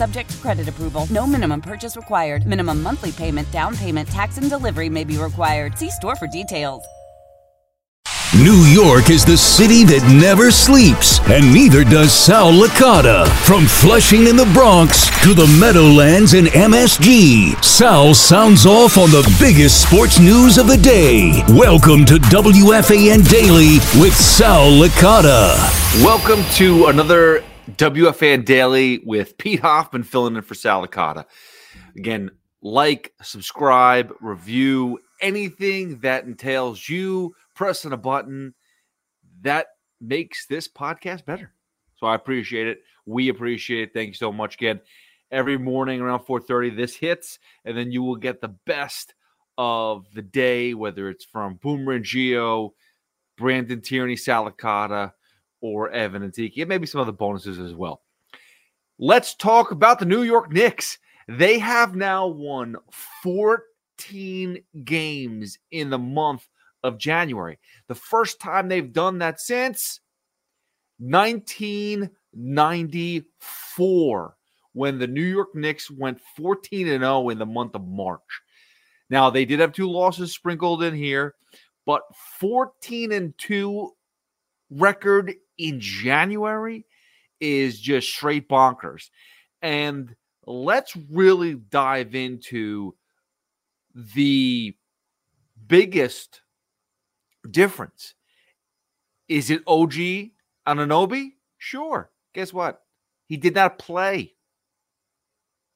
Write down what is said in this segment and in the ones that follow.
Subject to credit approval. No minimum purchase required. Minimum monthly payment, down payment, tax, and delivery may be required. See store for details. New York is the city that never sleeps, and neither does Sal Licata. From Flushing in the Bronx to the Meadowlands in MSG, Sal sounds off on the biggest sports news of the day. Welcome to WFAN Daily with Sal Licata. Welcome to another WFAN Daily with Pete Hoffman filling in for Sal Licata. Again, like, subscribe, review, anything that entails you pressing a button that makes this podcast better. So I appreciate it. We appreciate it. Thank you so much again. Every morning around 4:30 this hits and then you will get the best of the day whether it's from Boomer and Geo, Brandon Tierney, Sal Licata, or Evan and Tiki, and maybe some other bonuses as well. Let's talk about the New York Knicks. They have now won 14 games in the month of January. The first time they've done that since 1994 when the New York Knicks went 14 and 0 in the month of March. Now, they did have two losses sprinkled in here, but 14 and 2 record in January is just straight bonkers. And let's really dive into the biggest difference. Is it OG Anunoby? Sure. Guess what? He did not play.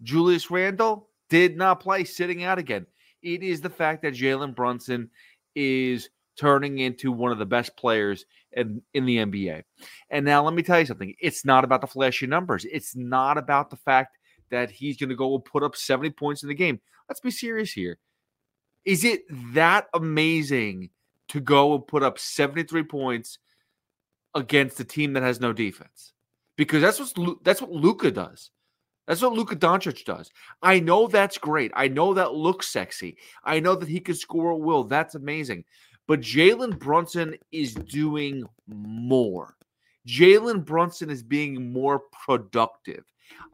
Julius Randle did not play, sitting out again. It is the fact that Jalen Brunson is turning into one of the best players in, in the NBA. And now let me tell you something. It's not about the flashy numbers. It's not about the fact that he's going to go and put up 70 points in the game. Let's be serious here. Is it that amazing to go and put up 73 points against a team that has no defense? Because that's what that's what Luka does. That's what Luka Doncic does. I know that's great. I know that looks sexy. I know that he can score at will. That's amazing. But Jalen Brunson is doing more. Jalen Brunson is being more productive.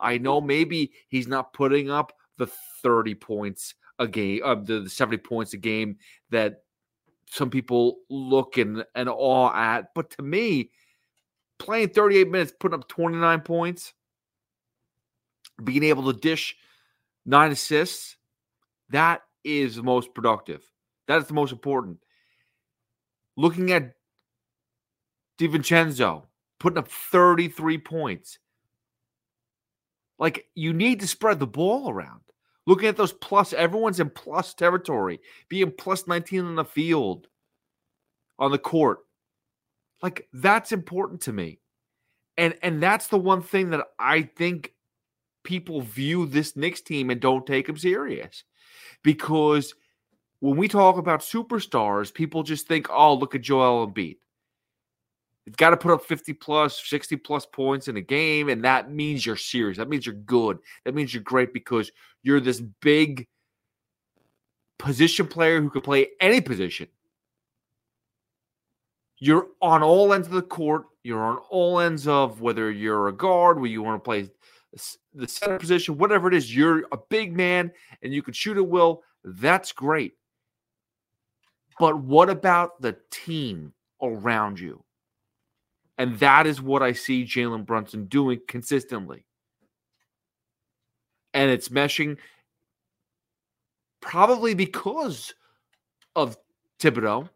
I know maybe he's not putting up the 30 points a game, uh, the, the 70 points a game that some people look and, and awe at. But to me, playing 38 minutes, putting up 29 points, being able to dish nine assists, that is the most productive. That is the most important. Looking at DiVincenzo putting up 33 points. Like you need to spread the ball around. Looking at those plus, everyone's in plus territory, being plus 19 on the field, on the court. Like that's important to me. And and that's the one thing that I think people view this Knicks team and don't take them serious. Because when we talk about superstars, people just think, oh, look at Joel Embiid. You've got to put up 50 plus, 60 plus points in a game, and that means you're serious. That means you're good. That means you're great because you're this big position player who can play any position. You're on all ends of the court. You're on all ends of whether you're a guard, where you want to play the center position, whatever it is. You're a big man and you can shoot at will. That's great. But what about the team around you? And that is what I see Jalen Brunson doing consistently. And it's meshing probably because of Thibodeau,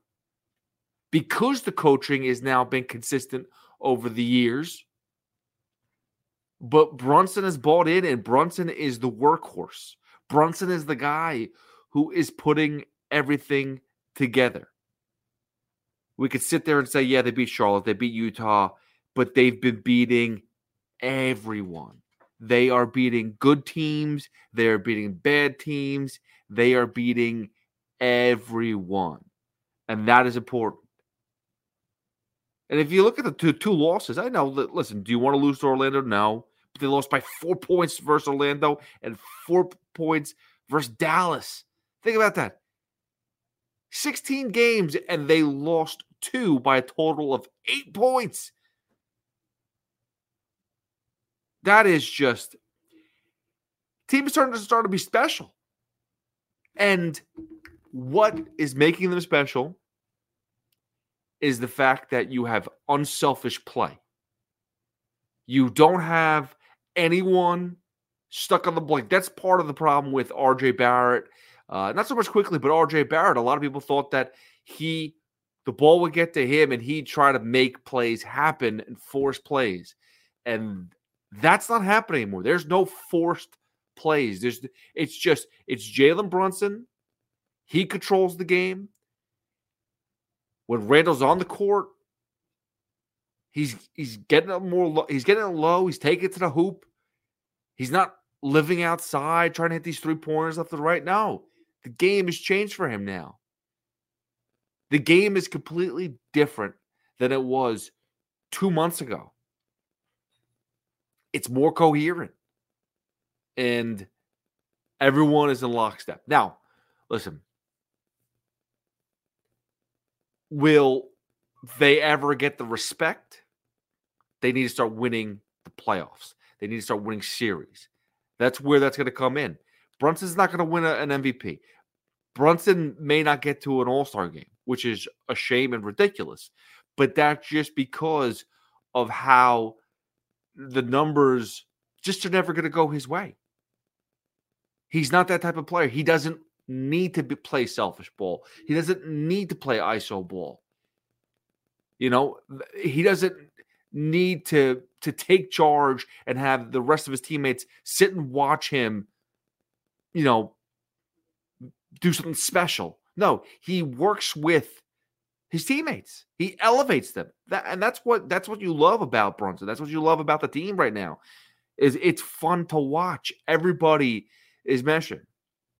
because the coaching has now been consistent over the years. But Brunson is bought in, and Brunson is the workhorse. Brunson is the guy who is putting everything together. We could sit there and say, yeah, they beat Charlotte, they beat Utah, but they've been beating everyone. They are beating good teams, they are beating bad teams, they are beating everyone. And that is important. And if you look at the two, two losses, I know listen, do you want to lose to Orlando? No. But they lost by four points versus Orlando and four points versus Dallas. Think about that. 16 games and they lost two by a total of eight points. That is just teams starting to start to be special. And what is making them special is the fact that you have unselfish play. You don't have anyone stuck on the blank. That's part of the problem with RJ Barrett. Uh, not so much Quickley, but RJ Barrett. A lot of people thought that he, the ball would get to him and he'd try to make plays happen and force plays. And that's not happening anymore. There's no forced plays. There's it's just it's Jalen Brunson. He controls the game. When Randle's on the court, he's he's getting it more low, he's getting low, he's taking it to the hoop. He's not living outside trying to hit these three pointers left and right. No. The game has changed for him now. The game is completely different than it was 2 months ago. It's more coherent. And everyone is in lockstep. Now, listen, will they ever get the respect? They need to start winning the playoffs. They need to start winning series. That's where that's going to come in. Brunson's not going to win a, an MVP. Brunson may not get to an All Star game, which is a shame and ridiculous. But that's just because of how the numbers just are never going to go his way. He's not that type of player. He doesn't need to be, play selfish ball. He doesn't need to play ISO ball. You know, he doesn't need to to take charge and have the rest of his teammates sit and watch him, you know, do something special. No, he works with his teammates. He elevates them. That and that's what that's what you love about Brunson. That's what you love about the team right now. Is it's fun to watch. Everybody is meshing.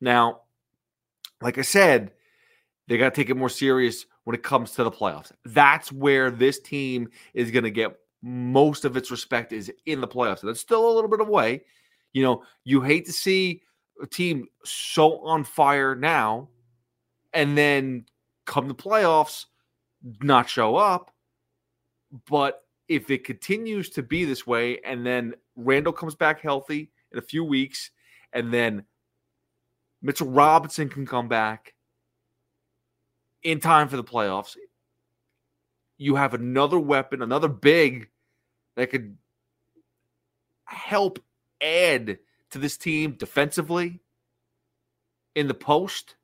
Now, like I said, they got to take it more serious when it comes to the playoffs. That's where this team is going to get most of its respect is in the playoffs. And it's still a little bit away. You know, you hate to see a team so on fire now and then come the playoffs not show up. But if it continues to be this way and then Randle comes back healthy in a few weeks and then Mitchell Robinson can come back in time for the playoffs. You have another weapon, another big that could help add to this team defensively in the post.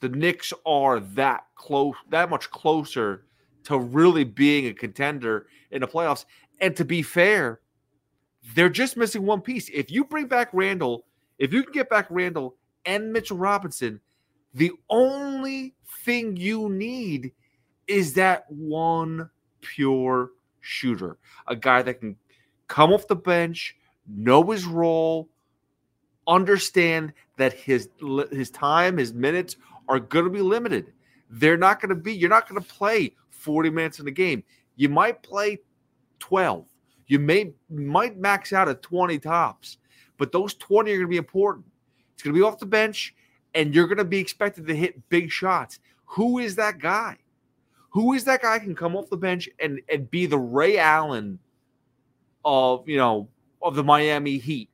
The Knicks are that close, that much closer to really being a contender in the playoffs. And to be fair, they're just missing one piece. If you bring back Randle, if you can get back Randle and Mitchell Robinson, the only thing you need is that one pure shooter, a guy that can come off the bench, know his role, understand that his his time, his minutes are going to be limited. They're not going to be. You're not going to play 40 minutes in a game. You might play 12. You may might max out at 20 tops, but those 20 are going to be important. It's going to be off the bench, and you're going to be expected to hit big shots. Who is that guy? Who is that guy can come off the bench and, and be the Ray Allen of you know of the Miami Heat?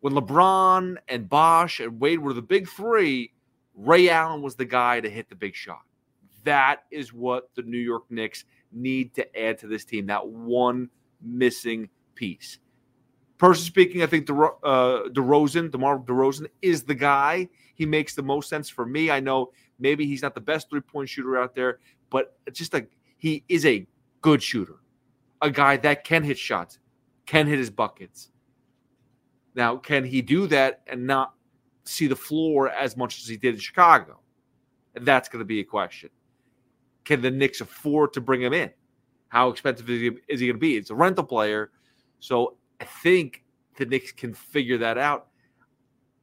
When LeBron and Bosh and Wade were the big three, Ray Allen was the guy to hit the big shot. That is what the New York Knicks need to add to this team. That one missing piece. Personally speaking, I think De, uh, DeRozan, DeMar DeRozan, is the guy. He makes the most sense for me. I know maybe he's not the best three point shooter out there, but just like he is a good shooter, a guy that can hit shots, can hit his buckets. Now, can he do that and not see the floor as much as he did in Chicago? That's going to be a question. Can the Knicks afford to bring him in? How expensive is he, is he going to be? It's a rental player. So I think the Knicks can figure that out.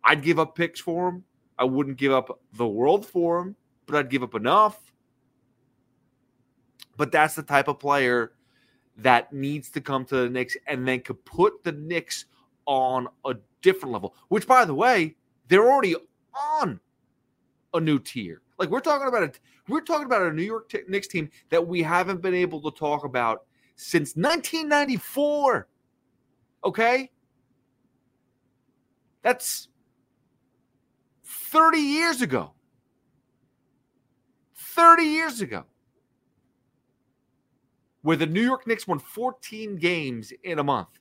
I'd give up picks for him. I wouldn't give up the world for him, but I'd give up enough. But that's the type of player that needs to come to the Knicks and then could put the Knicks on a different level, which, by the way, they're already on a new tier. Like we're talking about it, we're talking about a New York t- Knicks team that we haven't been able to talk about since 1994. Okay? That's 30 years ago. 30 years ago. Where the New York Knicks won 14 games in a month.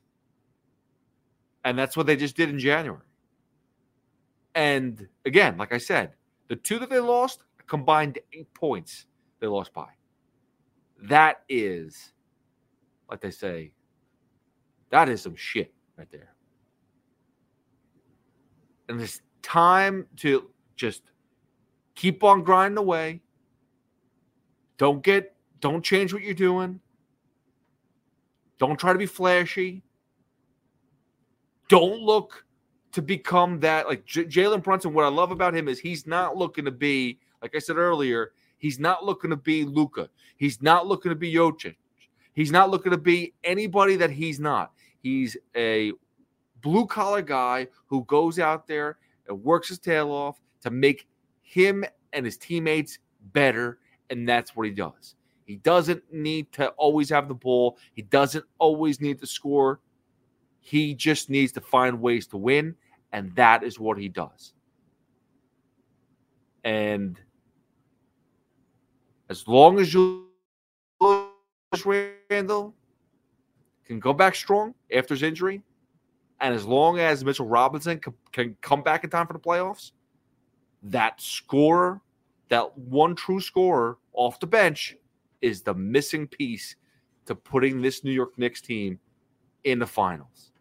And that's what they just did in January. And again, like I said, the two that they lost combined eight points they lost by. That is, like they say, that is some shit right there. And it's time to just keep on grinding away. Don't get, don't change what you're doing. Don't try to be flashy. Don't look to become that. Like J- Jalen Brunson, what I love about him is he's not looking to be, like I said earlier, he's not looking to be Luka. He's not looking to be Jokic. He's not looking to be anybody that he's not. He's a blue collar guy who goes out there and works his tail off to make him and his teammates better. And that's what he does. He doesn't need to always have the ball, he doesn't always need to score. He just needs to find ways to win. And that is what he does. And as long as you Randle can go back strong after his injury, and as long as Mitchell Robinson can, can come back in time for the playoffs, that scorer, that one true scorer off the bench, is the missing piece to putting this New York Knicks team in the finals.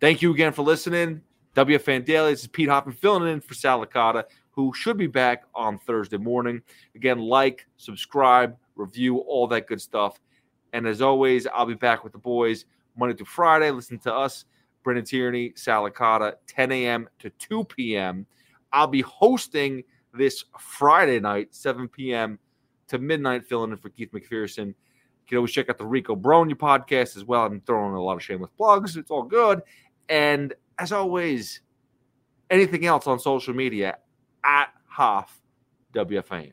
Thank you again for listening. WFAN Daily. This is Pete Hoffman filling in for Sal Licata, who should be back on Thursday morning. Again, like, subscribe, review, all that good stuff. And as always, I'll be back with the boys Monday through Friday. Listen to us, Brandon Tierney, Sal Licata, 10 a.m. to 2 p.m. I'll be hosting this Friday night, 7 p.m. to midnight, filling in for Keith McPherson. You can always check out the Rico Bronya podcast as well. I'm throwing a lot of shameless plugs. It's all good. And as always, anything else on social media at Hoff WFAN.